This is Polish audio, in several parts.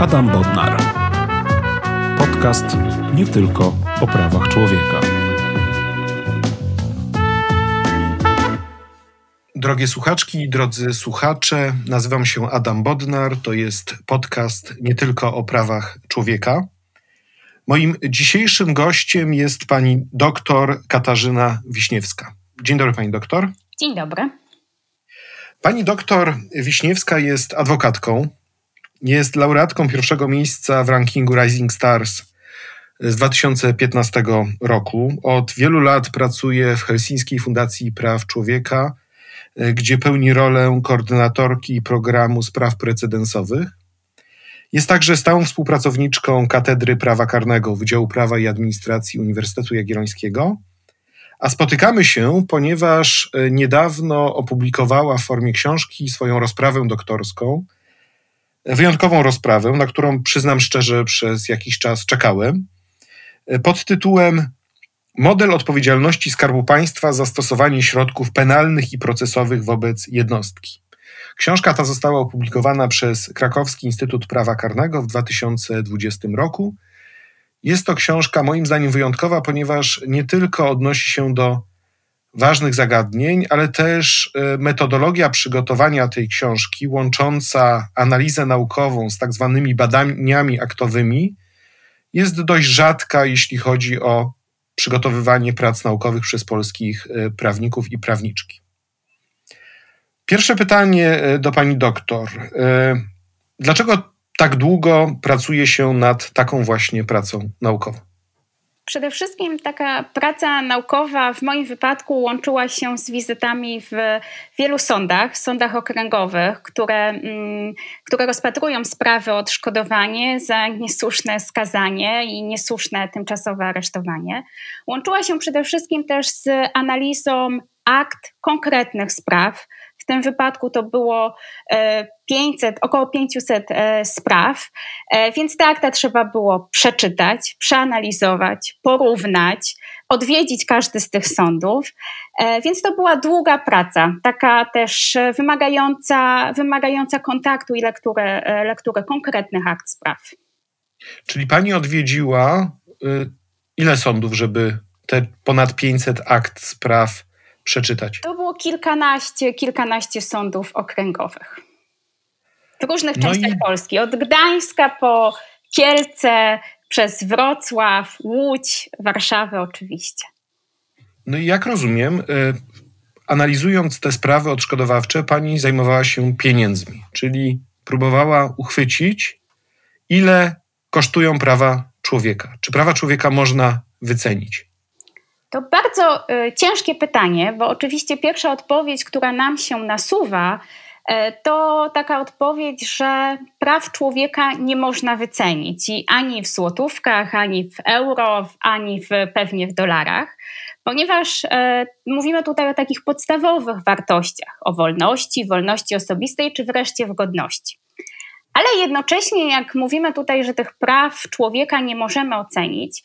Adam Bodnar. Podcast nie tylko o prawach człowieka. Drogie słuchaczki drodzy słuchacze, nazywam się Adam Bodnar. To jest podcast nie tylko o prawach człowieka. Moim dzisiejszym gościem jest pani doktor Katarzyna Wiśniewska. Dzień dobry, pani doktor. Dzień dobry. Pani doktor Wiśniewska jest adwokatką, jest laureatką pierwszego miejsca w rankingu Rising Stars z 2015 roku. Od wielu lat pracuje w Helsińskiej Fundacji Praw Człowieka, gdzie pełni rolę koordynatorki programu spraw precedensowych. Jest także stałą współpracowniczką Katedry Prawa Karnego Wydziału Prawa i Administracji Uniwersytetu Jagiellońskiego. A spotykamy się, ponieważ niedawno opublikowała w formie książki swoją rozprawę doktorską, wyjątkową rozprawę, na którą przyznam szczerze przez jakiś czas czekałem, pod tytułem Model odpowiedzialności Skarbu Państwa za stosowanie środków penalnych i procesowych wobec jednostki. Książka ta została opublikowana przez Krakowski Instytut Prawa Karnego w 2020 roku. Jest to książka moim zdaniem wyjątkowa, ponieważ nie tylko odnosi się do ważnych zagadnień, ale też metodologia przygotowania tej książki, łącząca analizę naukową z tak zwanymi badaniami aktowymi, jest dość rzadka, jeśli chodzi o przygotowywanie prac naukowych przez polskich prawników i prawniczki. Pierwsze pytanie do pani doktor. Dlaczego tak długo pracuje się nad taką właśnie pracą naukową? Przede wszystkim taka praca naukowa w moim wypadku łączyła się z wizytami w wielu sądach, sądach okręgowych, które, które rozpatrują sprawy o odszkodowanie za niesłuszne skazanie i niesłuszne tymczasowe aresztowanie. Łączyła się przede wszystkim też z analizą akt konkretnych spraw, tym wypadku to było 500, około 500 spraw, więc te akta trzeba było przeczytać, przeanalizować, porównać, odwiedzić każdy z tych sądów. Więc to była długa praca, taka też wymagająca, wymagająca kontaktu i lektury, lektury konkretnych akt spraw. Czyli pani odwiedziła ile sądów, żeby te ponad 500 akt spraw przeczytać? To było kilkanaście, kilkanaście sądów okręgowych. W różnych no częściach i... Polski. Od Gdańska po Kielce, przez Wrocław, Łódź, Warszawę oczywiście. No i jak rozumiem, y, analizując te sprawy odszkodowawcze, pani zajmowała się pieniędzmi, czyli próbowała uchwycić, ile kosztują prawa człowieka. Czy prawa człowieka można wycenić? To bardzo y, ciężkie pytanie, bo oczywiście pierwsza odpowiedź, która nam się nasuwa, y, to taka odpowiedź, że praw człowieka nie można wycenić i ani w złotówkach, ani w euro, ani w, pewnie w dolarach, ponieważ y, mówimy tutaj o takich podstawowych wartościach, o wolności, wolności osobistej czy wreszcie w godności. Ale jednocześnie, jak mówimy tutaj, że tych praw człowieka nie możemy ocenić,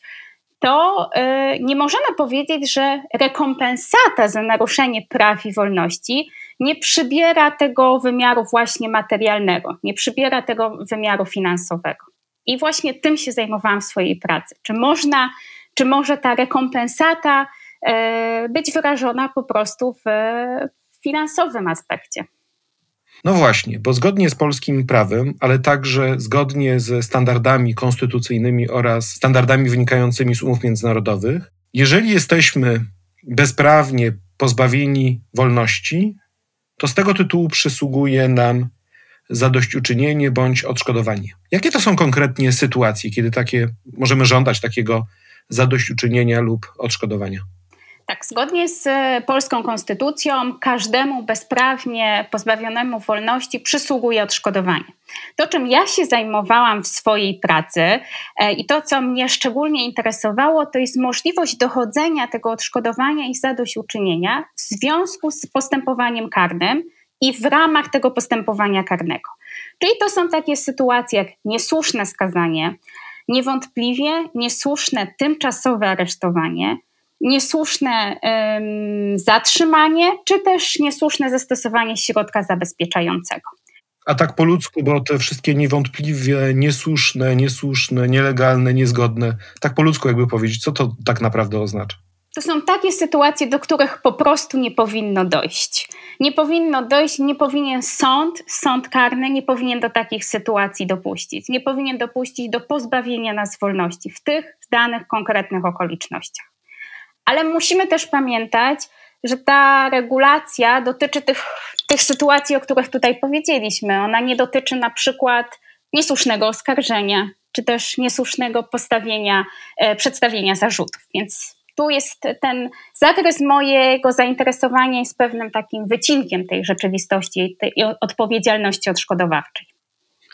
to y, nie możemy powiedzieć, że rekompensata za naruszenie praw i wolności nie przybiera tego wymiaru właśnie materialnego, nie przybiera tego wymiaru finansowego. I właśnie tym się zajmowałam w swojej pracy. Czy można, czy może ta rekompensata y, być wyrażona po prostu w finansowym aspekcie? No właśnie, bo zgodnie z polskim prawem, ale także zgodnie ze standardami konstytucyjnymi oraz standardami wynikającymi z umów międzynarodowych, jeżeli jesteśmy bezprawnie pozbawieni wolności, to z tego tytułu przysługuje nam zadośćuczynienie bądź odszkodowanie. Jakie to są konkretnie sytuacje, kiedy takie możemy żądać takiego zadośćuczynienia lub odszkodowania? Tak, zgodnie z e, polską konstytucją każdemu bezprawnie pozbawionemu wolności przysługuje odszkodowanie. To, czym ja się zajmowałam w swojej pracy e, i to, co mnie szczególnie interesowało, to jest możliwość dochodzenia tego odszkodowania i zadośćuczynienia w związku z postępowaniem karnym i w ramach tego postępowania karnego. Czyli to są takie sytuacje jak niesłuszne skazanie, niewątpliwie niesłuszne tymczasowe aresztowanie, niesłuszne zatrzymanie, czy też niesłuszne zastosowanie środka zabezpieczającego. A tak po ludzku, bo te wszystkie niewątpliwie niesłuszne, niesłuszne, nielegalne, niezgodne, tak po ludzku jakby powiedzieć, co to tak naprawdę oznacza? To są takie sytuacje, do których po prostu nie powinno dojść. Nie powinno dojść, nie powinien sąd, sąd karny nie powinien do takich sytuacji dopuścić. Nie powinien dopuścić do pozbawienia nas wolności w tych danych konkretnych okolicznościach. Ale musimy też pamiętać, że ta regulacja dotyczy tych, tych sytuacji, o których tutaj powiedzieliśmy. Ona nie dotyczy na przykład niesłusznego oskarżenia, czy też niesłusznego postawienia, e, przedstawienia zarzutów. Więc tu jest ten zakres mojego zainteresowania jest pewnym takim wycinkiem tej rzeczywistości, tej odpowiedzialności odszkodowawczej.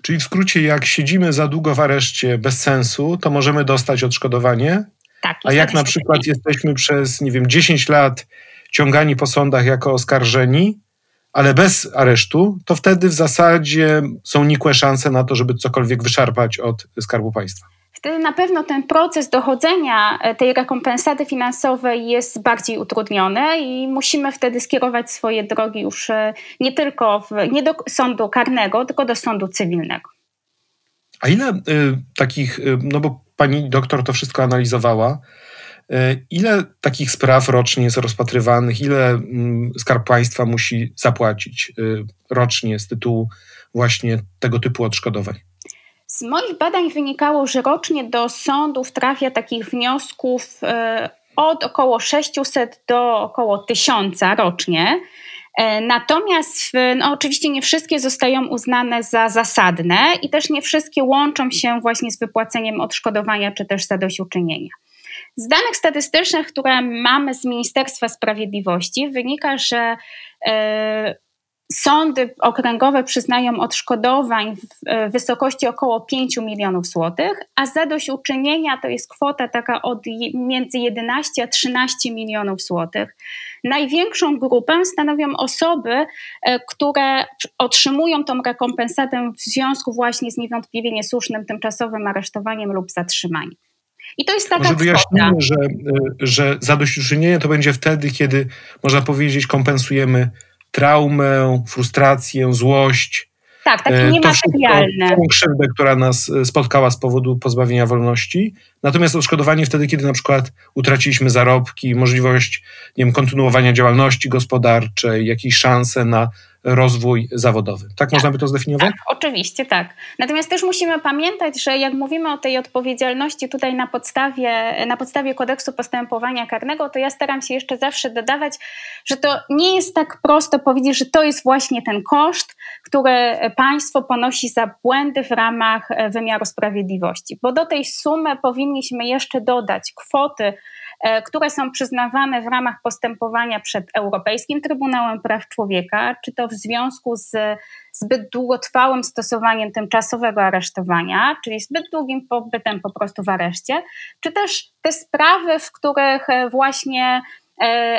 Czyli w skrócie, jak siedzimy za długo w areszcie bez sensu, to możemy dostać odszkodowanie. Tak, a jak na przykład jesteśmy przez, nie wiem, 10 lat ciągani po sądach jako oskarżeni, ale bez aresztu, to wtedy w zasadzie są nikłe szanse na to, żeby cokolwiek wyszarpać od Skarbu Państwa. Wtedy na pewno ten proces dochodzenia e, tej rekompensaty finansowej jest bardziej utrudniony i musimy wtedy skierować swoje drogi już e, nie tylko w, nie do sądu karnego, tylko do sądu cywilnego. A ile y, takich, y, no bo pani doktor to wszystko analizowała, y, ile takich spraw rocznie jest rozpatrywanych, ile mm, Skarb Państwa musi zapłacić rocznie z tytułu właśnie tego typu odszkodowań? Z moich badań wynikało, że rocznie do sądów trafia takich wniosków e, od około 600 do około 1000 rocznie. E, natomiast no, oczywiście nie wszystkie zostają uznane za zasadne i też nie wszystkie łączą się właśnie z wypłaceniem odszkodowania czy też zadośćuczynienia. Z danych statystycznych, które mamy z Ministerstwa Sprawiedliwości, wynika, że e, Sądy okręgowe przyznają odszkodowań w e, wysokości około 5 milionów złotych, a zadośćuczynienia to jest kwota taka od między 11 a 13 milionów złotych. Największą grupę stanowią osoby, e, które otrzymują tą rekompensatę w związku właśnie z niewątpliwie niesłusznym tymczasowym aresztowaniem lub zatrzymaniem. I to jest taka Może wyjaśnimy, że, e, że zadośćuczynienie to będzie wtedy, kiedy można powiedzieć kompensujemy traumę, frustrację, złość. Tak, takie e, niematerialne. Krzywdę, która nas e, spotkała z powodu pozbawienia wolności. Natomiast odszkodowanie wtedy, kiedy na przykład utraciliśmy zarobki, możliwość nie wiem, kontynuowania działalności gospodarczej, jakieś szanse na rozwój zawodowy. Tak, tak, można by to zdefiniować? Tak, oczywiście tak. Natomiast też musimy pamiętać, że jak mówimy o tej odpowiedzialności tutaj na podstawie, na podstawie kodeksu postępowania karnego, to ja staram się jeszcze zawsze dodawać, że to nie jest tak prosto powiedzieć, że to jest właśnie ten koszt, który państwo ponosi za błędy w ramach wymiaru sprawiedliwości, bo do tej sumy powinniśmy jeszcze dodać kwoty, które są przyznawane w ramach postępowania przed Europejskim Trybunałem Praw Człowieka, czy to w związku z zbyt długotrwałym stosowaniem tymczasowego aresztowania, czyli zbyt długim pobytem po prostu w areszcie, czy też te sprawy, w których właśnie E,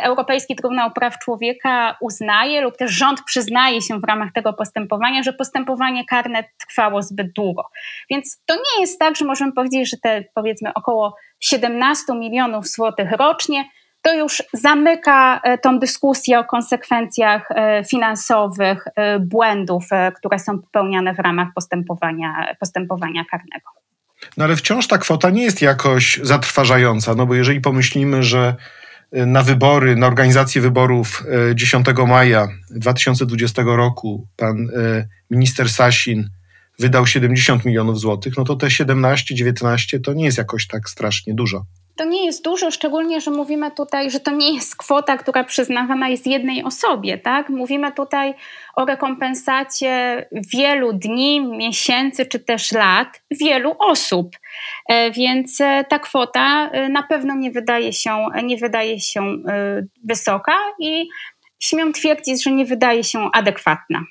Europejski Trybunał Praw Człowieka uznaje lub też rząd przyznaje się w ramach tego postępowania, że postępowanie karne trwało zbyt długo. Więc to nie jest tak, że możemy powiedzieć, że te powiedzmy około 17 milionów złotych rocznie to już zamyka e, tą dyskusję o konsekwencjach e, finansowych błędów, które są popełniane w ramach postępowania, postępowania karnego. No ale wciąż ta kwota nie jest jakoś zatrważająca, no bo jeżeli pomyślimy, że na wybory, na organizację wyborów 10 e, maja 2020 roku pan e, minister Sasin wydał 70 milionów złotych, no to te 17-19 to nie jest jakoś tak strasznie dużo. To nie jest dużo, szczególnie, że mówimy tutaj, że to nie jest kwota, która przyznawana jest jednej osobie, tak? Mówimy tutaj o rekompensacie wielu dni, miesięcy czy też lat wielu osób. E, więc e, ta kwota e, na pewno nie wydaje się, nie wydaje się wysoka i śmiem twierdzić, że nie wydaje się adekwatna.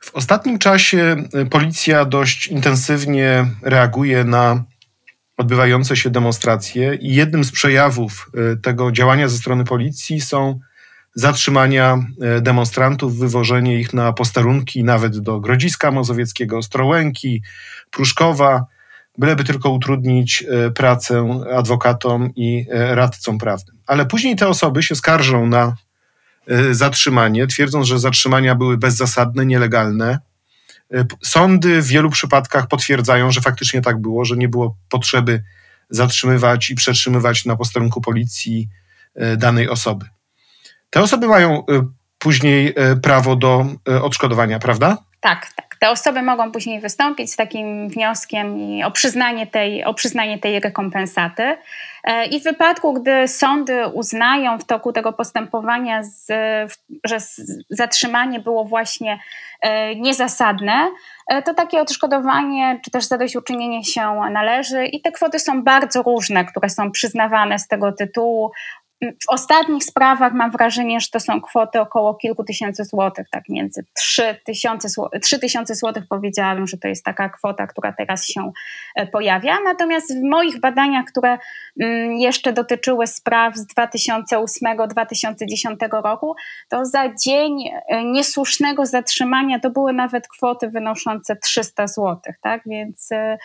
W ostatnim czasie policja dość intensywnie reaguje na odbywające się demonstracje i jednym z przejawów tego działania ze strony policji są zatrzymania demonstrantów, wywożenie ich na posterunki nawet do Grodziska Mazowieckiego, Strołęki, Pruszkowa byleby tylko utrudnić e, pracę adwokatom i radcom prawnym. Ale później te osoby się skarżą na zatrzymanie, twierdząc, że zatrzymania były bezzasadne, nielegalne Sądy w wielu przypadkach potwierdzają, że faktycznie tak było, że nie było potrzeby zatrzymywać i przetrzymywać na posterunku policji danej osoby. Te osoby mają później prawo do odszkodowania, prawda? Tak, tak. Te osoby mogą później wystąpić z takim wnioskiem o przyznanie tej, o przyznanie tej rekompensaty. E, I w wypadku, gdy sądy uznają w toku tego postępowania, z, że zatrzymanie było właśnie e, niezasadne, e, to takie odszkodowanie czy też zadośćuczynienie się należy i te kwoty są bardzo różne, które są przyznawane z tego tytułu w ostatnich sprawach mam wrażenie, że to są kwoty około kilku tysięcy złotych, tak między 3 tysiące, 3 tysiące złotych powiedziałabym, że to jest taka kwota, która teraz się e, pojawia. Natomiast w moich badaniach, które mm, jeszcze dotyczyły spraw z 2008-2010 roku, to za dzień e, niesłusznego zatrzymania to były nawet kwoty wynoszące 300 złotych, tak? Więc, e,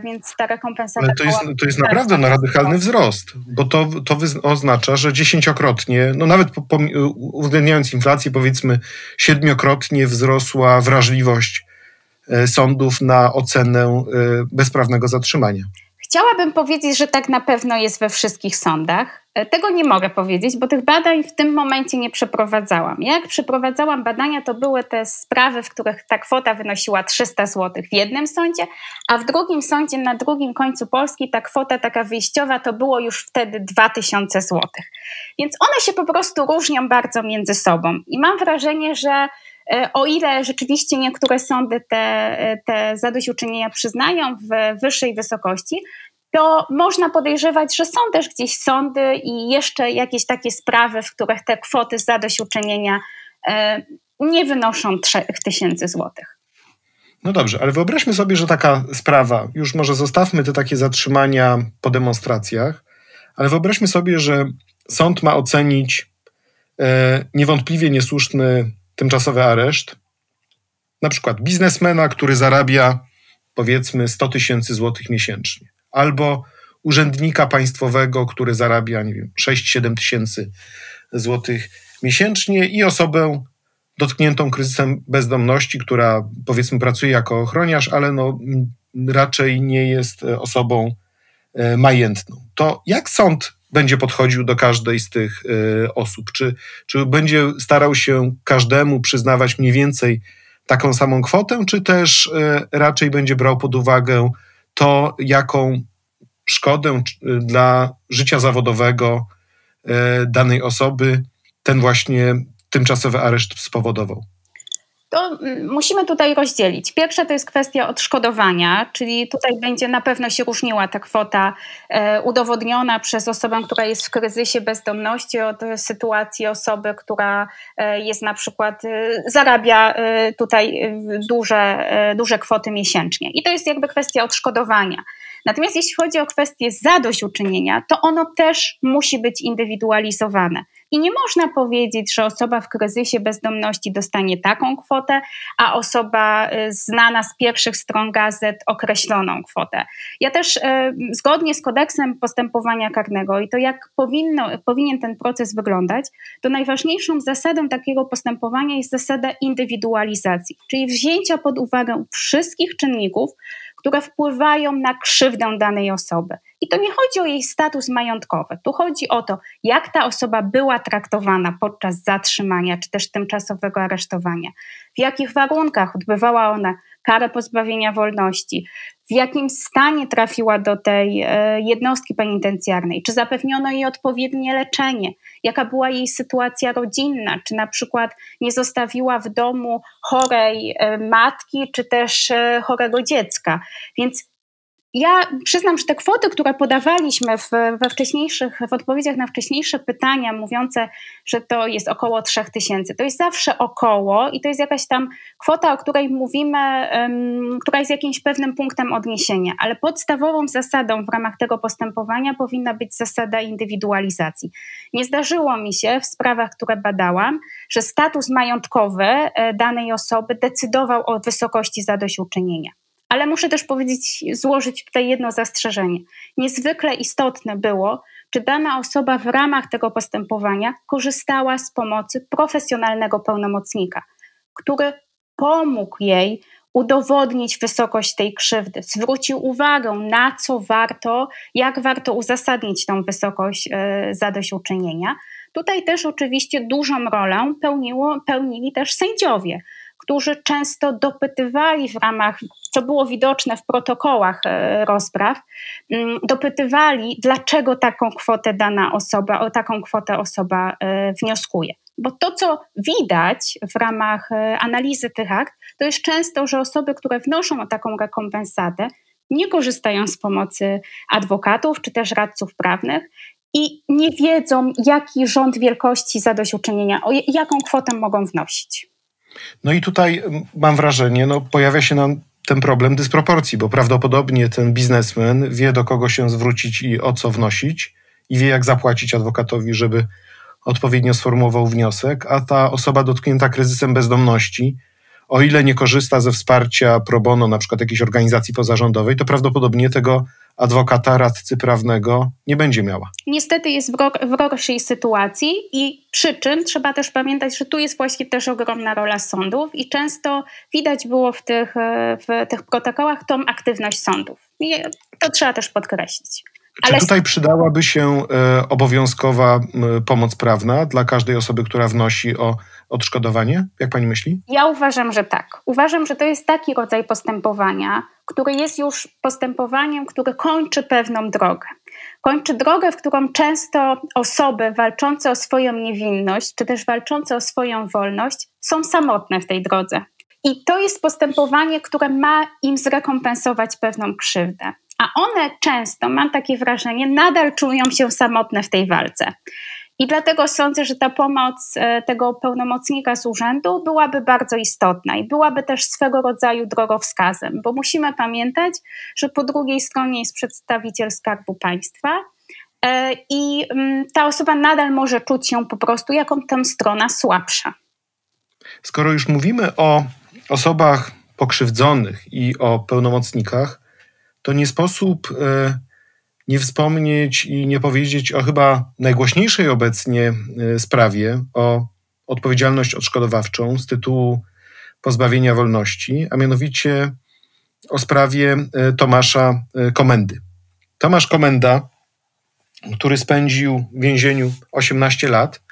więc ta rekompensata... Ale to jest, to jest naprawdę na radykalny wzrost, bo to, to oznacza, oznacza, że dziesięciokrotnie, no nawet po, po, uwzględniając inflację, powiedzmy siedmiokrotnie wzrosła wrażliwość e, sądów na ocenę e, bezprawnego zatrzymania. Chciałabym powiedzieć, że tak na pewno jest we wszystkich sądach. E, tego nie mogę powiedzieć, bo tych badań w tym momencie nie przeprowadzałam. Jak przeprowadzałam badania, to były te sprawy, w których ta kwota wynosiła 300 zł w jednym sądzie, a w drugim sądzie na drugim końcu Polski ta kwota taka wyjściowa to było już wtedy 2000 zł. Więc one się po prostu różnią bardzo między sobą. I mam wrażenie, że o ile rzeczywiście niektóre sądy te, e, te zadośćuczynienia przyznają w wyższej wysokości, to można podejrzewać, że są też gdzieś sądy i jeszcze jakieś takie sprawy, w których te kwoty zadośćuczynienia e, nie wynoszą 3000 złotych. No dobrze, ale wyobraźmy sobie, że taka sprawa, już może zostawmy te takie zatrzymania po demonstracjach, ale wyobraźmy sobie, że sąd ma ocenić e, niewątpliwie niesłuszny tymczasowy areszt, na przykład biznesmena, który zarabia powiedzmy 100 tysięcy złotych miesięcznie albo urzędnika państwowego, który zarabia, nie wiem, 6-7 tysięcy złotych miesięcznie i osobę dotkniętą kryzysem bezdomności, która powiedzmy pracuje jako ochroniarz, ale no, raczej nie jest osobą e, majętną. To jak sąd będzie podchodził do każdej z tych e, osób? Czy, czy będzie starał się każdemu przyznawać mniej więcej taką samą kwotę, czy też e, raczej będzie brał pod uwagę to, jaką szkodę dla życia zawodowego danej osoby ten właśnie tymczasowy areszt spowodował? To mm, musimy tutaj rozdzielić. Pierwsza to jest kwestia odszkodowania, czyli tutaj będzie na pewno się różniła ta kwota e, udowodniona przez osobę, która jest w kryzysie bezdomności od sytuacji osoby, która e, jest na przykład, zarabia tutaj duże, duże kwoty miesięcznie. I to jest jakby kwestia odszkodowania. Natomiast jeśli chodzi o kwestię zadośćuczynienia, to ono też musi być indywidualizowane. I nie można powiedzieć, że osoba w kryzysie bezdomności dostanie taką kwotę, a osoba y, znana z pierwszych stron gazet określoną kwotę. Ja też y, zgodnie z kodeksem postępowania karnego i to jak powinno, powinien ten proces wyglądać, to najważniejszą zasadą takiego postępowania jest zasada indywidualizacji, czyli wzięcia pod uwagę wszystkich czynników, które wpływają na krzywdę danej osoby. I to nie chodzi o jej status majątkowy. Tu chodzi o to, jak ta osoba była traktowana podczas zatrzymania czy też tymczasowego aresztowania, w jakich warunkach odbywała ona karę pozbawienia wolności, w jakim stanie trafiła do tej e, jednostki penitencjarnej, czy zapewniono jej odpowiednie leczenie, jaka była jej sytuacja rodzinna, czy na przykład nie zostawiła w domu chorej e, matki, czy też e, chorego dziecka. Więc ja przyznam, że te kwoty, które podawaliśmy w, we wcześniejszych, w odpowiedziach na wcześniejsze pytania, mówiące, że to jest około 3000, to jest zawsze około i to jest jakaś tam kwota, o której mówimy, um, która jest jakimś pewnym punktem odniesienia, ale podstawową zasadą w ramach tego postępowania powinna być zasada indywidualizacji. Nie zdarzyło mi się w sprawach, które badałam, że status majątkowy e, danej osoby decydował o wysokości zadośćuczynienia. Ale muszę też powiedzieć, złożyć tutaj jedno zastrzeżenie. Niezwykle istotne było, czy dana osoba w ramach tego postępowania korzystała z pomocy profesjonalnego pełnomocnika, który pomógł jej udowodnić wysokość tej krzywdy, zwrócił uwagę na co warto, jak warto uzasadnić tą wysokość e, zadośćuczynienia. Tutaj też oczywiście dużą rolę pełniło, pełnili też sędziowie, którzy często dopytywali w ramach, co było widoczne w protokołach e, rozpraw, mm, dopytywali, dlaczego taką kwotę dana osoba, o taką kwotę osoba e, wnioskuje. Bo to, co widać w ramach e, analizy tych akt, to jest często, że osoby, które wnoszą o taką rekompensatę, nie korzystają z pomocy adwokatów czy też radców prawnych i nie wiedzą, jaki rząd wielkości zadośćuczynienia, o jaką kwotę mogą wnosić. No i tutaj mam wrażenie, no pojawia się nam ten problem dysproporcji, bo prawdopodobnie ten biznesmen wie, do kogo się zwrócić i o co wnosić, i wie, jak zapłacić adwokatowi, żeby odpowiednio sformułował wniosek, a ta osoba dotknięta kryzysem bezdomności, o ile nie korzysta ze wsparcia pro bono, na przykład jakiejś organizacji pozarządowej, to prawdopodobnie tego adwokata, radcy prawnego nie będzie miała. Niestety jest w gorszej sytuacji i przyczyn trzeba też pamiętać, że tu jest właśnie też ogromna rola sądów i często widać było w tych, e, w tych protokołach tą aktywność sądów. I to trzeba też podkreślić. Czy Ale... tutaj przydałaby się e, obowiązkowa pomoc prawna dla każdej osoby, która wnosi o odszkodowanie? Jak pani myśli? Ja uważam, że tak. Uważam, że to jest taki rodzaj postępowania, który jest już postępowaniem, które kończy pewną drogę. Kończy drogę, w którą często osoby walczące o swoją niewinność, czy też walczące o swoją wolność, są samotne w tej drodze. I to jest postępowanie, które ma im zrekompensować pewną krzywdę a one często, mam takie wrażenie, nadal czują się samotne w tej walce. I dlatego sądzę, że ta pomoc e, tego pełnomocnika z urzędu byłaby bardzo istotna i byłaby też swego rodzaju drogowskazem, bo musimy pamiętać, że po drugiej stronie jest przedstawiciel Skarbu Państwa e, i mm, ta osoba nadal może czuć się po prostu jako tę strona słabsza. Skoro już mówimy o osobach pokrzywdzonych i o pełnomocnikach, to nie sposób e, nie wspomnieć i nie powiedzieć o chyba najgłośniejszej obecnie e, sprawie, o odpowiedzialność odszkodowawczą z tytułu pozbawienia wolności, a mianowicie o sprawie e, Tomasza Komendy. Tomasz Komenda, który spędził w więzieniu 18 lat,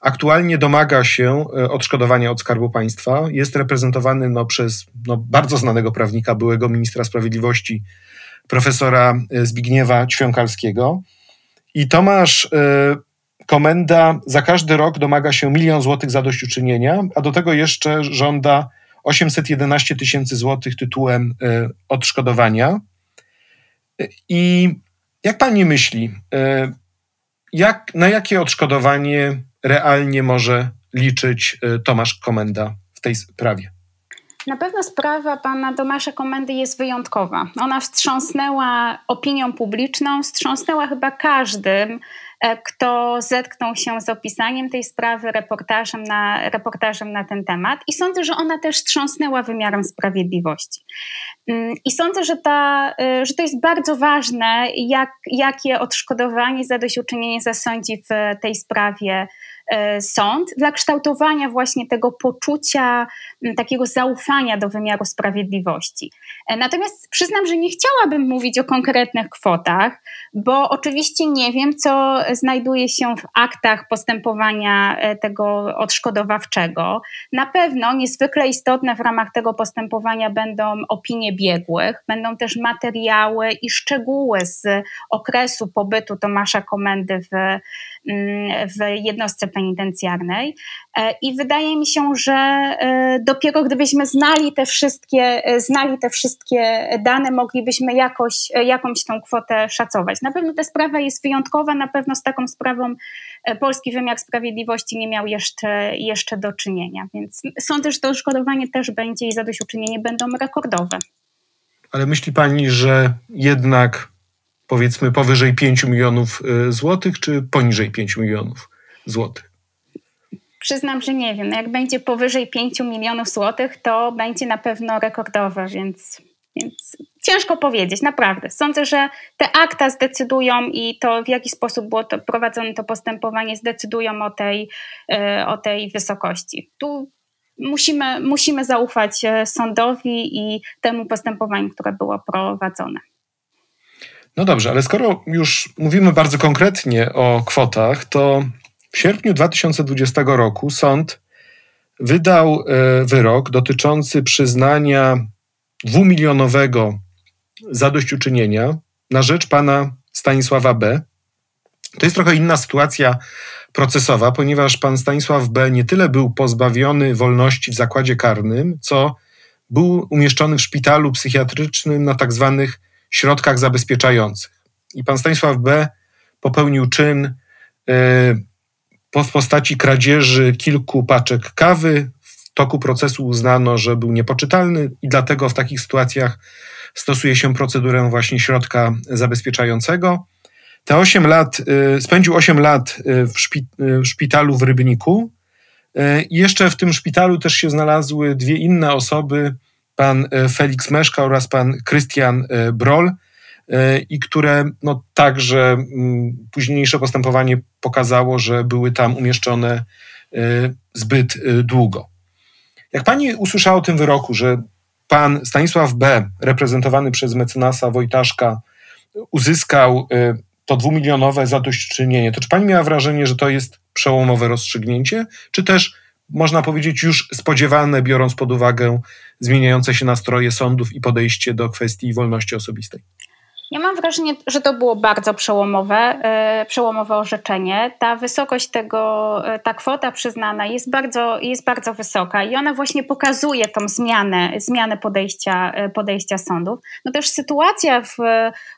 aktualnie domaga się odszkodowania od Skarbu Państwa. Jest reprezentowany no, przez no, bardzo znanego prawnika, byłego ministra sprawiedliwości profesora e, Zbigniewa Ćwiąkalskiego. I Tomasz e, Komenda za każdy rok domaga się milion złotych zadośćuczynienia, a do tego jeszcze żąda 811 tysięcy złotych tytułem e, odszkodowania. I jak pani myśli, jak, na jakie odszkodowanie realnie może liczyć Tomasz Komenda w tej sprawie? Na pewno sprawa pana Tomasza Komendy jest wyjątkowa. Ona wstrząsnęła opinią publiczną, wstrząsnęła chyba każdym, e, kto zetknął się z opisaniem tej sprawy, reportażem na, reportażem na ten temat. I sądzę, że ona też wstrząsnęła wymiarem sprawiedliwości. Mm, I sądzę, że, ta, e, że to jest bardzo ważne, jak, jakie odszkodowanie, zadośćuczynienie zasądzi w tej sprawie sąd dla kształtowania właśnie tego poczucia, takiego zaufania do wymiaru sprawiedliwości. E, natomiast przyznam, że nie chciałabym mówić o konkretnych kwotach, bo oczywiście nie wiem, co znajduje się w aktach postępowania e, tego odszkodowawczego. Na pewno niezwykle istotne w ramach tego postępowania będą opinie biegłych, będą też materiały i szczegóły z okresu pobytu Tomasza Komendy w, w jednostce penitencjarnej. E, I wydaje mi się, że e, dopiero gdybyśmy znali te wszystkie, e, znali te wszystkie dane, moglibyśmy jakoś, jakąś tą kwotę szacować. Na pewno ta sprawa jest wyjątkowa, na pewno z taką sprawą polski wymiar sprawiedliwości nie miał jeszcze, jeszcze do czynienia. Więc sądzę, że to odszkodowanie też będzie i zadośćuczynienie będą rekordowe. Ale myśli pani, że jednak powiedzmy powyżej 5 milionów złotych, czy poniżej 5 milionów złotych? Przyznam, że nie wiem. Jak będzie powyżej 5 milionów złotych, to będzie na pewno rekordowe, więc, więc ciężko powiedzieć, naprawdę. Sądzę, że te akta zdecydują i to, w jaki sposób było to prowadzone to postępowanie, zdecydują o tej, e, o tej wysokości. Tu musimy, musimy zaufać sądowi i temu postępowaniu, które było prowadzone. No dobrze, ale skoro już mówimy bardzo konkretnie o kwotach, to w sierpniu 2020 roku sąd wydał e, wyrok dotyczący przyznania dwumilionowego zadośćuczynienia na rzecz pana Stanisława B. To jest trochę inna sytuacja procesowa, ponieważ pan Stanisław B. nie tyle był pozbawiony wolności w zakładzie karnym, co był umieszczony w szpitalu psychiatrycznym na tak zwanych środkach zabezpieczających. I pan Stanisław B. popełnił czyn yy, w postaci kradzieży kilku paczek kawy. W toku procesu uznano, że był niepoczytalny i dlatego w takich sytuacjach stosuje się procedurę właśnie środka zabezpieczającego. Te 8 lat, yy, spędził 8 lat yy, w, szpi, w szpitalu w Rybniku. I jeszcze w tym szpitalu też się znalazły dwie inne osoby, pan Felix Meszka oraz pan Krystian Brol i które no, także mm, późniejsze postępowanie pokazało, że były tam umieszczone zbyt długo. Jak pani usłyszała o tym wyroku, że pan Stanisław B., reprezentowany przez mecenasa Wojtaszka, uzyskał to dwumilionowe zadośćuczynienie, to czy pani miała wrażenie, że to jest przełomowe rozstrzygnięcie, czy też można powiedzieć, już spodziewane, biorąc pod uwagę zmieniające się nastroje sądów i podejście do kwestii wolności osobistej. Mam wrażenie, że to było bardzo przełomowe, e, przełomowe orzeczenie. Ta wysokość tego, e, ta kwota przyznana jest bardzo, jest bardzo wysoka i ona właśnie pokazuje tą zmianę, zmianę podejścia, e, podejścia sądów. No też sytuacja, w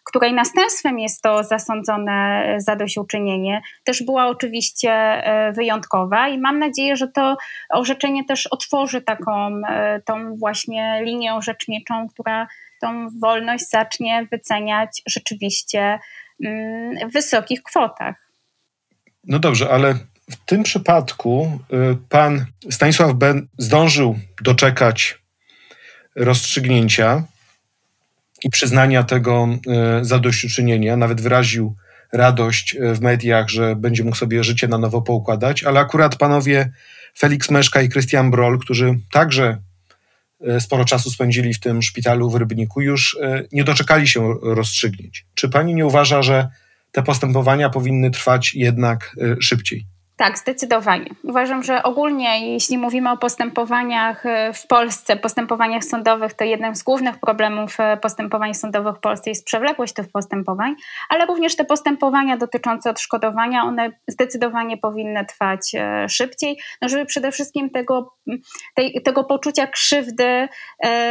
której następstwem jest to zasądzone zadośćuczynienie, też była oczywiście wyjątkowa i mam nadzieję, że to orzeczenie też otworzy taką tą właśnie linię orzeczniczą, która tą wolność zacznie wyceniać rzeczywiście mm, w wysokich kwotach. No dobrze, ale w tym przypadku y, pan Stanisław Ben zdążył doczekać rozstrzygnięcia i przyznania tego y, zadośćuczynienia, nawet wyraził radość y, w mediach, że będzie mógł sobie życie na nowo poukładać, ale akurat panowie Felix Meszka i Christian Broll, którzy także sporo czasu spędzili w tym szpitalu w Rybniku, już e, nie doczekali się rozstrzygnięć. Czy pani nie uważa, że te postępowania powinny trwać jednak e, szybciej? Tak, zdecydowanie. Uważam, że ogólnie, jeśli mówimy o postępowaniach e, w Polsce, postępowaniach sądowych, to jednym z głównych problemów e, postępowań sądowych w Polsce jest przewlekłość tych postępowań, ale również te postępowania dotyczące odszkodowania, one zdecydowanie powinny trwać e, szybciej, no żeby przede wszystkim tego, tej, tego poczucia krzywdy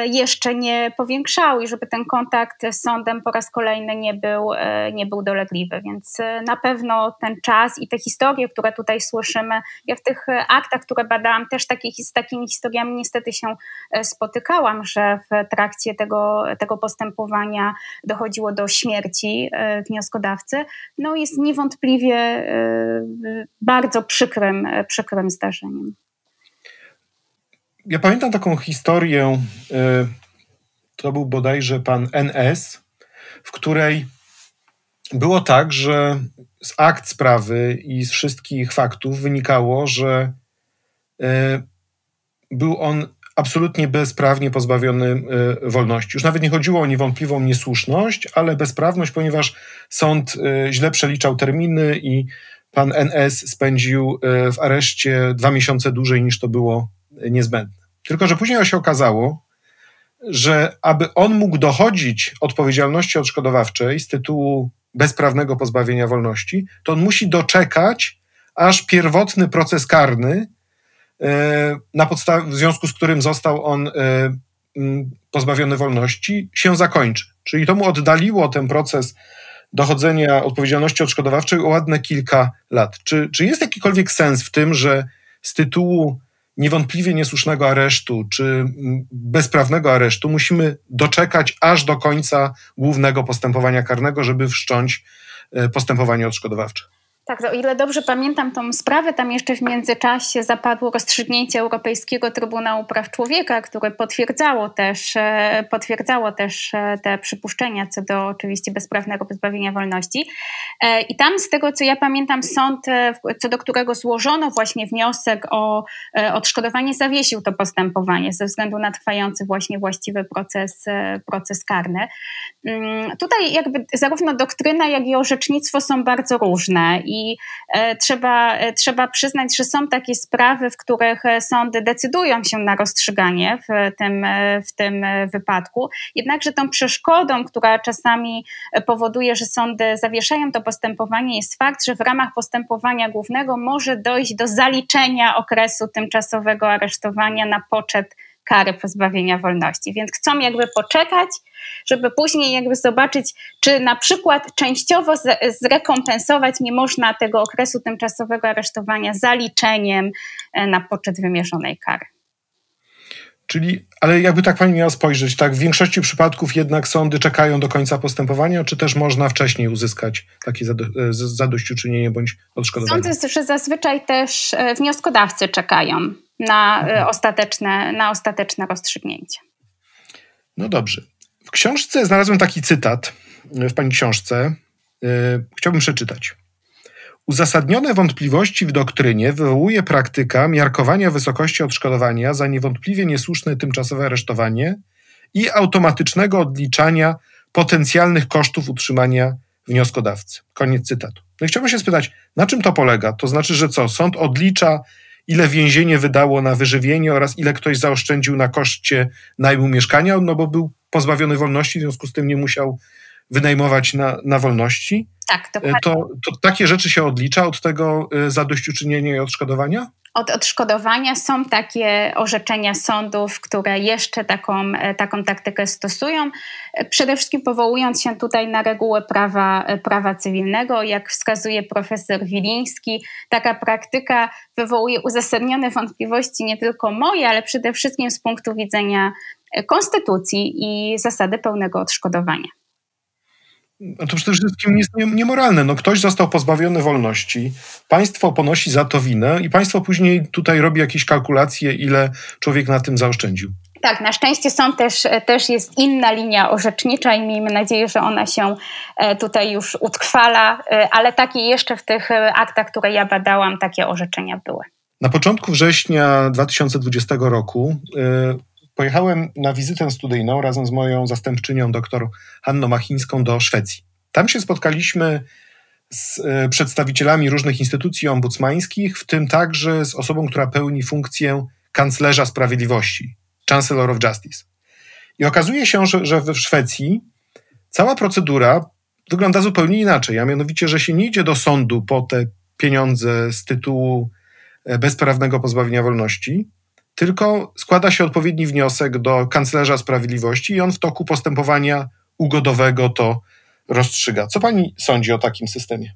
jeszcze nie powiększały i żeby ten kontakt z sądem po raz kolejny nie był, nie był dolegliwy. Więc na pewno ten czas i te historie, które tutaj tutaj słyszymy. Ja w tych e, aktach, które badałam, też takich, z takimi historiami niestety się e, spotykałam, że w trakcie tego, tego postępowania dochodziło do śmierci e, wnioskodawcy. No jest niewątpliwie bardzo przykrym, przykrym zdarzeniem. Ja pamiętam taką historię, to był bodajże pan NS, w której było tak, że z akt sprawy i z wszystkich faktów wynikało, że e, był on absolutnie bezprawnie pozbawiony e, wolności. Już nawet nie chodziło o niewątpliwą niesłuszność, ale bezprawność, ponieważ sąd e, źle przeliczał terminy i pan NS spędził w areszcie dwa miesiące dłużej niż to było niezbędne. Tylko, że później się okazało, że aby on mógł dochodzić odpowiedzialności odszkodowawczej z tytułu bezprawnego pozbawienia wolności, to on musi doczekać, aż pierwotny proces karny, e, na podstawie, w związku z którym został on e, pozbawiony wolności, się zakończy. Czyli to mu oddaliło ten proces dochodzenia odpowiedzialności odszkodowawczej o ładne kilka lat. Czy, czy jest jakikolwiek sens w tym, że z tytułu niewątpliwie niesłusznego aresztu czy mm, bezprawnego aresztu musimy doczekać aż do końca głównego postępowania karnego, żeby wszcząć e, postępowanie odszkodowawcze. Tak, o ile dobrze pamiętam tą sprawę, tam jeszcze w międzyczasie zapadło rozstrzygnięcie Europejskiego Trybunału Praw Człowieka, które potwierdzało też, e, potwierdzało też e, te przypuszczenia co do oczywiście bezprawnego pozbawienia wolności. E, I tam z tego, co ja pamiętam, sąd, co do którego złożono właśnie wniosek o odszkodowanie, zawiesił to postępowanie ze względu na trwający właśnie właściwy proces, proces karny. Mm, tutaj jakby zarówno doktryna, jak i orzecznictwo są bardzo różne i e, trzeba, e, trzeba przyznać, że są takie sprawy, w których e, sądy decydują się na rozstrzyganie w tym, w tym wypadku. Jednakże tą przeszkodą, która czasami powoduje, że sądy zawieszają to postępowanie, jest fakt, że w ramach postępowania głównego może dojść do zaliczenia okresu tymczasowego aresztowania na poczet kary pozbawienia wolności. Więc chcą jakby poczekać, żeby później jakby zobaczyć, czy na przykład częściowo zrekompensować nie można tego okresu tymczasowego aresztowania zaliczeniem e, na poczet wymierzonej kary. Czyli, ale jakby tak pani miała spojrzeć, tak, w większości przypadków jednak sądy czekają do końca postępowania, czy też można wcześniej uzyskać takie zado, e, zadośćuczynienie bądź odszkodowanie? Sądzę, że zazwyczaj też e, wnioskodawcy czekają na, mhm. ostateczne, na ostateczne rozstrzygnięcie. No dobrze. W książce znalazłem taki cytat w pani książce. Chciałbym przeczytać. Uzasadnione wątpliwości w doktrynie wywołuje praktyka miarkowania wysokości odszkodowania za niewątpliwie niesłuszne tymczasowe aresztowanie i automatycznego odliczania potencjalnych kosztów utrzymania wnioskodawcy. Koniec cytatu. No i chciałbym się spytać, na czym to polega? To znaczy, że co? Sąd odlicza, ile więzienie wydało na wyżywienie oraz ile ktoś zaoszczędził na koszcie najmu mieszkania, no bo był pozbawiony wolności, w związku z tym nie musiał wynajmować na, na wolności. Tak, dokładnie. To, to takie rzeczy się odlicza od tego y, zadośćuczynienia i odszkodowania? Od odszkodowania są takie orzeczenia sądów, które jeszcze taką, e, taką taktykę stosują, e, przede wszystkim powołując się tutaj na regułę prawa, e, prawa cywilnego. Jak wskazuje profesor Wiliński, taka praktyka wywołuje uzasadnione wątpliwości nie tylko moje, ale przede wszystkim z punktu widzenia konstytucji i zasady pełnego odszkodowania. No to przede wszystkim jest niemoralne. No ktoś został pozbawiony wolności, państwo ponosi za to winę i państwo później tutaj robi jakieś kalkulacje, ile człowiek na tym zaoszczędził. Tak, na szczęście są też, też jest inna linia orzecznicza i miejmy nadzieję, że ona się e, tutaj już utrwala, e, ale takie jeszcze w tych e, aktach, które ja badałam, takie orzeczenia były. Na początku września 2020 roku pojechałem na wizytę studyjną razem z moją zastępczynią, dr Hanną Machińską, do Szwecji. Tam się spotkaliśmy z e, przedstawicielami różnych instytucji ombudsmańskich, w tym także z osobą, która pełni funkcję kanclerza sprawiedliwości, Chancellor of Justice. I okazuje się, że, że w Szwecji cała procedura wygląda zupełnie inaczej, a mianowicie, że się nie idzie do sądu po te pieniądze z tytułu e, bezprawnego pozbawienia wolności, tylko składa się odpowiedni wniosek do kanclerza sprawiedliwości i on w toku postępowania ugodowego to rozstrzyga. Co pani sądzi o takim systemie?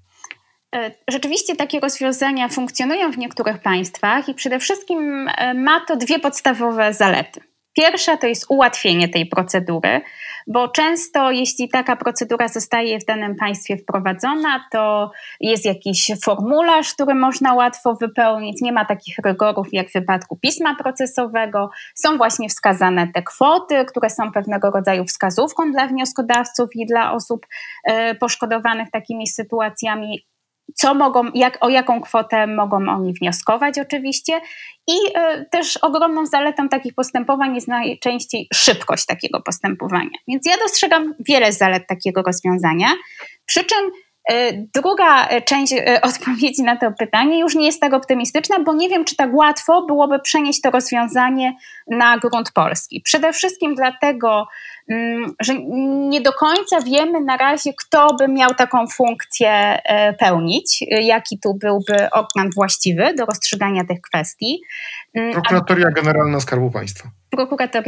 E, rzeczywiście takie rozwiązania funkcjonują w niektórych państwach i przede wszystkim e, ma to dwie podstawowe zalety. Pierwsza to jest ułatwienie tej procedury, bo często jeśli taka procedura zostaje w danym państwie wprowadzona, to jest jakiś formularz, który można łatwo wypełnić, nie ma takich rygorów jak w wypadku pisma procesowego, są właśnie wskazane te kwoty, które są pewnego rodzaju wskazówką dla wnioskodawców i dla osób e, poszkodowanych takimi sytuacjami co mogą, jak, o jaką kwotę mogą oni wnioskować oczywiście. I y, też ogromną zaletą takich postępowań jest najczęściej szybkość takiego postępowania. Więc ja dostrzegam wiele zalet takiego rozwiązania, przy czym Druga część y, odpowiedzi na to pytanie już nie jest tak optymistyczna, bo nie wiem, czy tak łatwo byłoby przenieść to rozwiązanie na grunt polski. Przede wszystkim dlatego, Mm, że nie do końca wiemy na razie, kto by miał taką funkcję e, pełnić, jaki tu byłby organ właściwy do rozstrzygania tych kwestii. Mm, Prokuratoria Generalna Skarbu Państwa.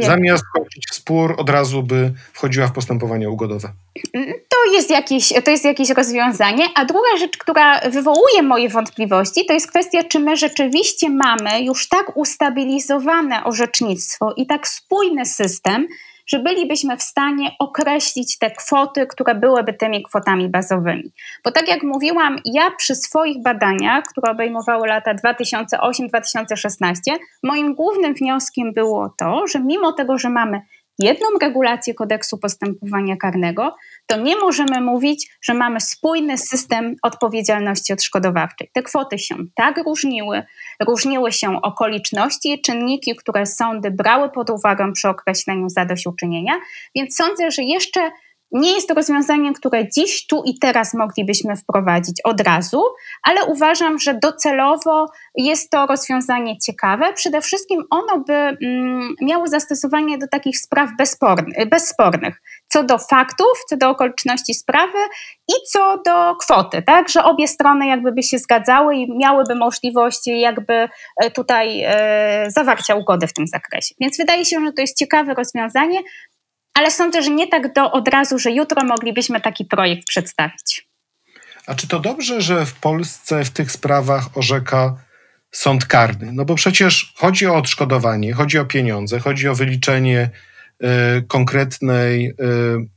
Zamiast kończyć spór, od razu by wchodziła w postępowanie ugodowe. Mm, to jest, jakieś, to jest jakieś rozwiązanie. A druga rzecz, która wywołuje moje wątpliwości, to jest kwestia, czy my rzeczywiście mamy już tak ustabilizowane orzecznictwo i tak spójny system, że bylibyśmy w stanie określić te kwoty, które byłyby tymi kwotami bazowymi. Bo tak jak mówiłam, ja przy swoich badaniach, które obejmowały lata 2008-2016, moim głównym wnioskiem było to, że mimo tego, że mamy jedną regulację kodeksu postępowania karnego, to nie możemy mówić, że mamy spójny system odpowiedzialności odszkodowawczej. Te kwoty się tak różniły, różniły się okoliczności i czynniki, które sądy brały pod uwagę przy określeniu zadośćuczynienia, więc sądzę, że jeszcze nie jest to rozwiązanie, które dziś, tu i teraz moglibyśmy wprowadzić od razu, ale uważam, że docelowo jest to rozwiązanie ciekawe. Przede wszystkim ono by mm, miało zastosowanie do takich spraw bezspornych, co do faktów, co do okoliczności sprawy i co do kwoty, tak, że obie strony jakby by się zgadzały i miałyby możliwość jakby e, tutaj e, zawarcia ugody w tym zakresie. Więc wydaje się, że to jest ciekawe rozwiązanie ale sądzę, że nie tak do od razu, że jutro moglibyśmy taki projekt przedstawić. A czy to dobrze, że w Polsce w tych sprawach orzeka sąd karny? No bo przecież chodzi o odszkodowanie, chodzi o pieniądze, chodzi o wyliczenie y, konkretnej y,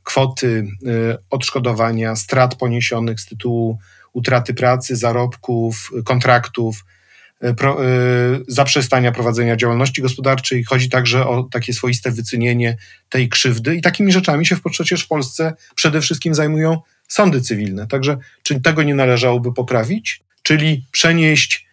kwoty y, odszkodowania, strat poniesionych z tytułu utraty pracy, zarobków, kontraktów pro, e, zaprzestania prowadzenia działalności gospodarczej. Chodzi także o takie swoiste wycenienie tej krzywdy i takimi rzeczami się przecież w Polsce przede wszystkim zajmują sądy cywilne. Także czy tego nie należałoby poprawić? Czyli przenieść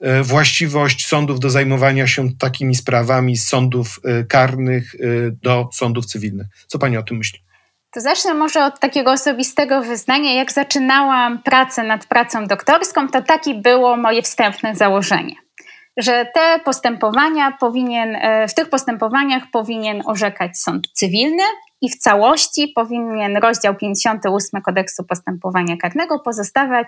e, właściwość sądów do zajmowania się takimi sprawami z sądów karnych do sądów cywilnych. Co pani o tym myśli? To zacznę może od takiego osobistego wyznania. Jak zaczynałam pracę nad pracą doktorską, to takie było moje wstępne założenie, że te postępowania powinien, e, w tych postępowaniach powinien orzekać sąd cywilny i w całości powinien rozdział 58 kodeksu postępowania karnego pozostawać,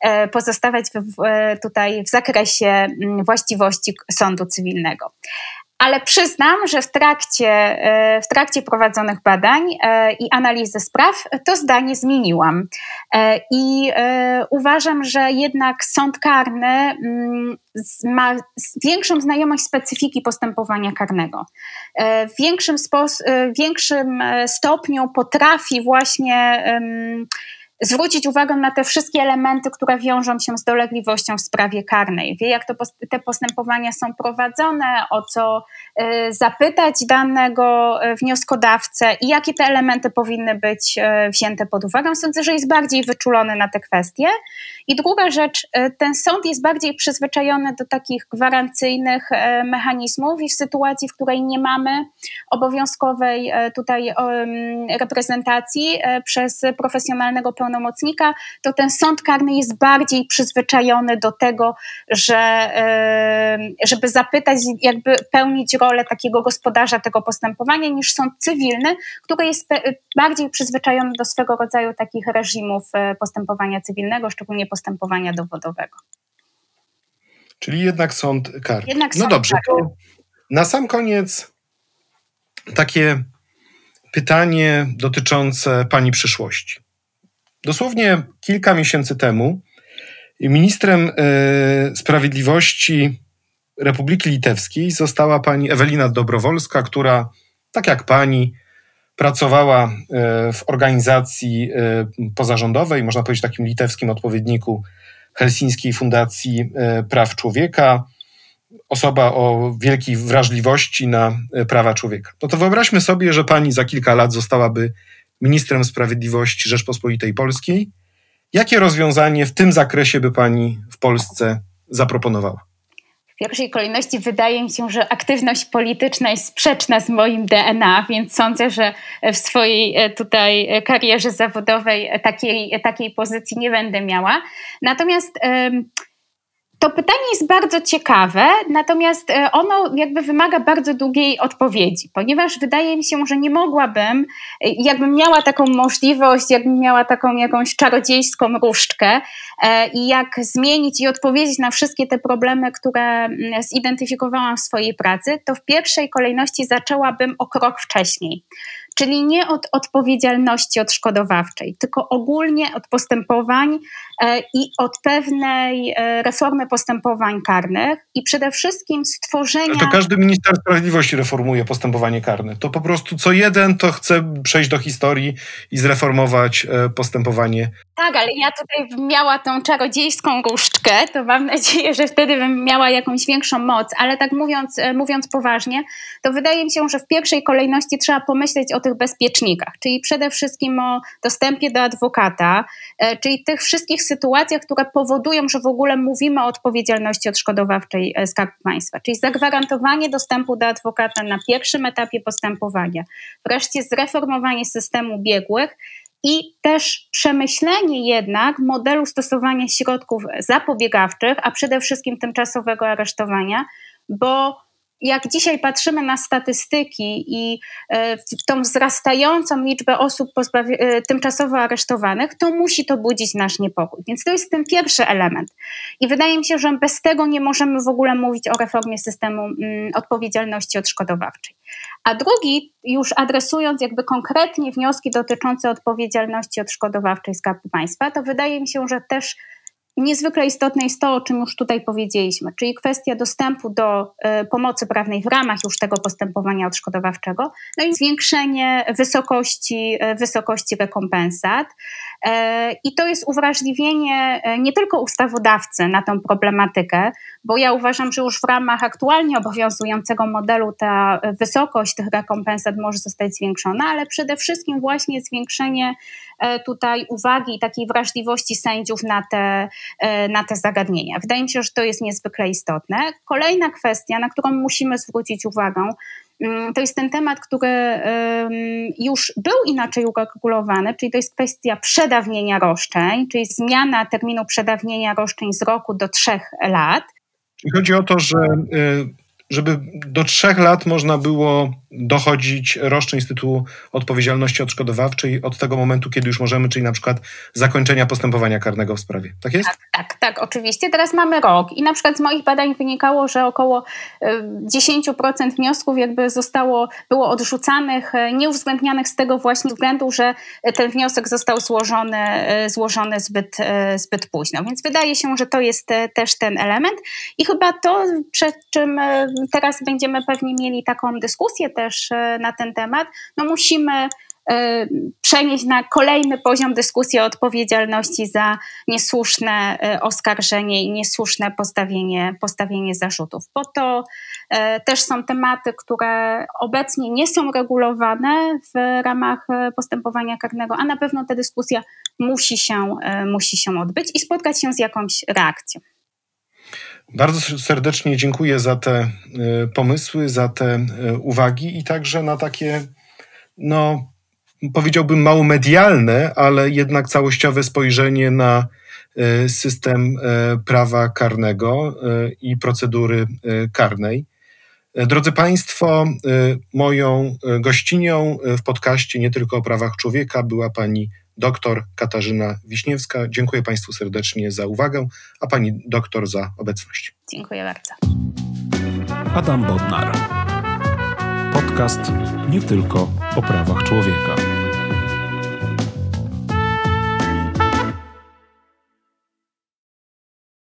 e, pozostawać w, tutaj w zakresie mm, właściwości sądu cywilnego ale przyznam, że w trakcie, e, w trakcie prowadzonych badań e, i analizy spraw to zdanie zmieniłam. E, I uważam, że jednak sąd karny mm, ma większą znajomość specyfiki postępowania karnego. W większym, w większym stopniu potrafi właśnie zwrócić uwagę na te wszystkie elementy, które wiążą się z dolegliwością w sprawie karnej. Wie, jak to, te postępowania są prowadzone, o co y, zapytać danego y, wnioskodawcę i jakie te elementy powinny być y, wzięte pod uwagę. Sądzę, że jest bardziej wyczulony na te kwestie. I druga rzecz, ten sąd jest bardziej przyzwyczajony do takich gwarancyjnych mechanizmów i w sytuacji, w której nie mamy obowiązkowej tutaj reprezentacji przez profesjonalnego pełnomocnika, to ten sąd karny jest bardziej przyzwyczajony do tego, że żeby zapytać, jakby pełnić rolę takiego gospodarza tego postępowania niż sąd cywilny, który jest bardziej przyzwyczajony do swego rodzaju takich reżimów e, postępowania cywilnego, szczególnie postępowania dowodowego. Czyli jednak sąd karny. Jednak no sąd no dobrze, karny. na sam koniec takie pytanie dotyczące Pani przyszłości. Dosłownie kilka miesięcy temu ministrem e, sprawiedliwości Republiki Litewskiej została pani Ewelina Dobrowolska, która, tak jak pani, pracowała e, w organizacji e, pozarządowej, można powiedzieć takim litewskim odpowiedniku Helsińskiej Fundacji Praw Człowieka, osoba o wielkiej wrażliwości na prawa człowieka. No to wyobraźmy sobie, że pani za kilka lat zostałaby ministrem sprawiedliwości Rzeczpospolitej Polskiej. Jakie rozwiązanie w tym zakresie by pani w Polsce zaproponowała? W pierwszej kolejności wydaje mi się, że aktywność polityczna jest sprzeczna z moim DNA, więc sądzę, że w swojej e, tutaj karierze zawodowej takiej, takiej pozycji nie będę miała. Natomiast. Yy, to pytanie jest bardzo ciekawe, natomiast e, ono jakby wymaga bardzo długiej odpowiedzi, ponieważ wydaje mi się, że nie mogłabym, e, jakbym miała taką możliwość, jakbym miała taką jakąś czarodziejską różdżkę e, i jak zmienić i odpowiedzieć na wszystkie te problemy, które mm, zidentyfikowałam w swojej pracy, to w pierwszej kolejności zaczęłabym o krok wcześniej. czyli nie od odpowiedzialności odszkodowawczej, tylko ogólnie od postępowań i od pewnej e, reformy postępowań karnych i przede wszystkim stworzenia. To każdy minister sprawiedliwości reformuje postępowanie karne. To po prostu co jeden to chce przejść do historii i zreformować e, postępowanie. Tak, ale ja tutaj miała tą czarodziejską różdżkę, to mam nadzieję, że wtedy bym miała jakąś większą moc, ale tak mówiąc, mówiąc poważnie, to wydaje mi się, że w pierwszej kolejności trzeba pomyśleć o tych bezpiecznikach, czyli przede wszystkim o dostępie do adwokata, e, czyli tych wszystkich sytuacjach, które powodują, że w ogóle mówimy o odpowiedzialności odszkodowawczej e, Skarbu Państwa, czyli zagwarantowanie dostępu do adwokata na pierwszym etapie postępowania, wreszcie zreformowanie systemu biegłych i też przemyślenie jednak modelu stosowania środków zapobiegawczych, a przede wszystkim tymczasowego aresztowania, bo jak dzisiaj patrzymy na statystyki i e, tą wzrastającą liczbę osób e, tymczasowo aresztowanych, to musi to budzić nasz niepokój. Więc to jest ten pierwszy element. I wydaje mi się, że bez tego nie możemy w ogóle mówić o reformie systemu mm, odpowiedzialności odszkodowawczej. A drugi, już adresując jakby konkretnie wnioski dotyczące odpowiedzialności odszkodowawczej Skarbu Państwa, to wydaje mi się, że też Niezwykle istotne jest to, o czym już tutaj powiedzieliśmy, czyli kwestia dostępu do y, pomocy prawnej w ramach już tego postępowania odszkodowawczego, no i zwiększenie wysokości, y, wysokości rekompensat. Y, I to jest uwrażliwienie nie tylko ustawodawcy na tą problematykę, bo ja uważam, że już w ramach aktualnie obowiązującego modelu ta wysokość tych rekompensat może zostać zwiększona, ale przede wszystkim właśnie zwiększenie tutaj uwagi i takiej wrażliwości sędziów na te E, na te zagadnienia. Wydaje mi się, że to jest niezwykle istotne. Kolejna kwestia, na którą musimy zwrócić uwagę, to jest ten temat, który już był inaczej uregulowany, czyli to jest kwestia przedawnienia roszczeń, czyli zmiana terminu przedawnienia roszczeń z roku do trzech lat. Chodzi o to, że y, żeby do trzech lat można było dochodzić roszczeń z tytułu odpowiedzialności odszkodowawczej od tego momentu, kiedy już możemy, czyli na przykład zakończenia postępowania karnego w sprawie. Tak jest? Tak, tak, tak, oczywiście. Teraz mamy rok i na przykład z moich badań wynikało, że około 10% y, wniosków jakby zostało, było odrzucanych, y, nieuwzględnianych z tego właśnie względu, że ten wniosek został złożony, y, złożony zbyt, zbyt późno. Więc wydaje się, że to jest też ten element i chyba to, przed czym teraz będziemy pewnie mieli taką dyskusję też e, na ten temat, no musimy e, przenieść na kolejny poziom dyskusji o odpowiedzialności za niesłuszne e, oskarżenie i niesłuszne postawienie, postawienie zarzutów. Bo to też są tematy, które obecnie nie są regulowane w ramach postępowania karnego, a na pewno ta dyskusja musi się, musi się odbyć i spotkać się z jakąś reakcją. Bardzo serdecznie dziękuję za te e, pomysły, za te e, uwagi i także na takie, no, powiedziałbym mało medialne, ale jednak całościowe spojrzenie na e, system prawa karnego i procedury karnej. Drodzy Państwo, moją gościnią w podcaście Nie tylko o prawach człowieka była pani Doktor Katarzyna Wiśniewska. Dziękuję Państwu serdecznie za uwagę, a Pani doktor za obecność. Dziękuję bardzo. Adam Bodnar. Podcast nie tylko o prawach człowieka.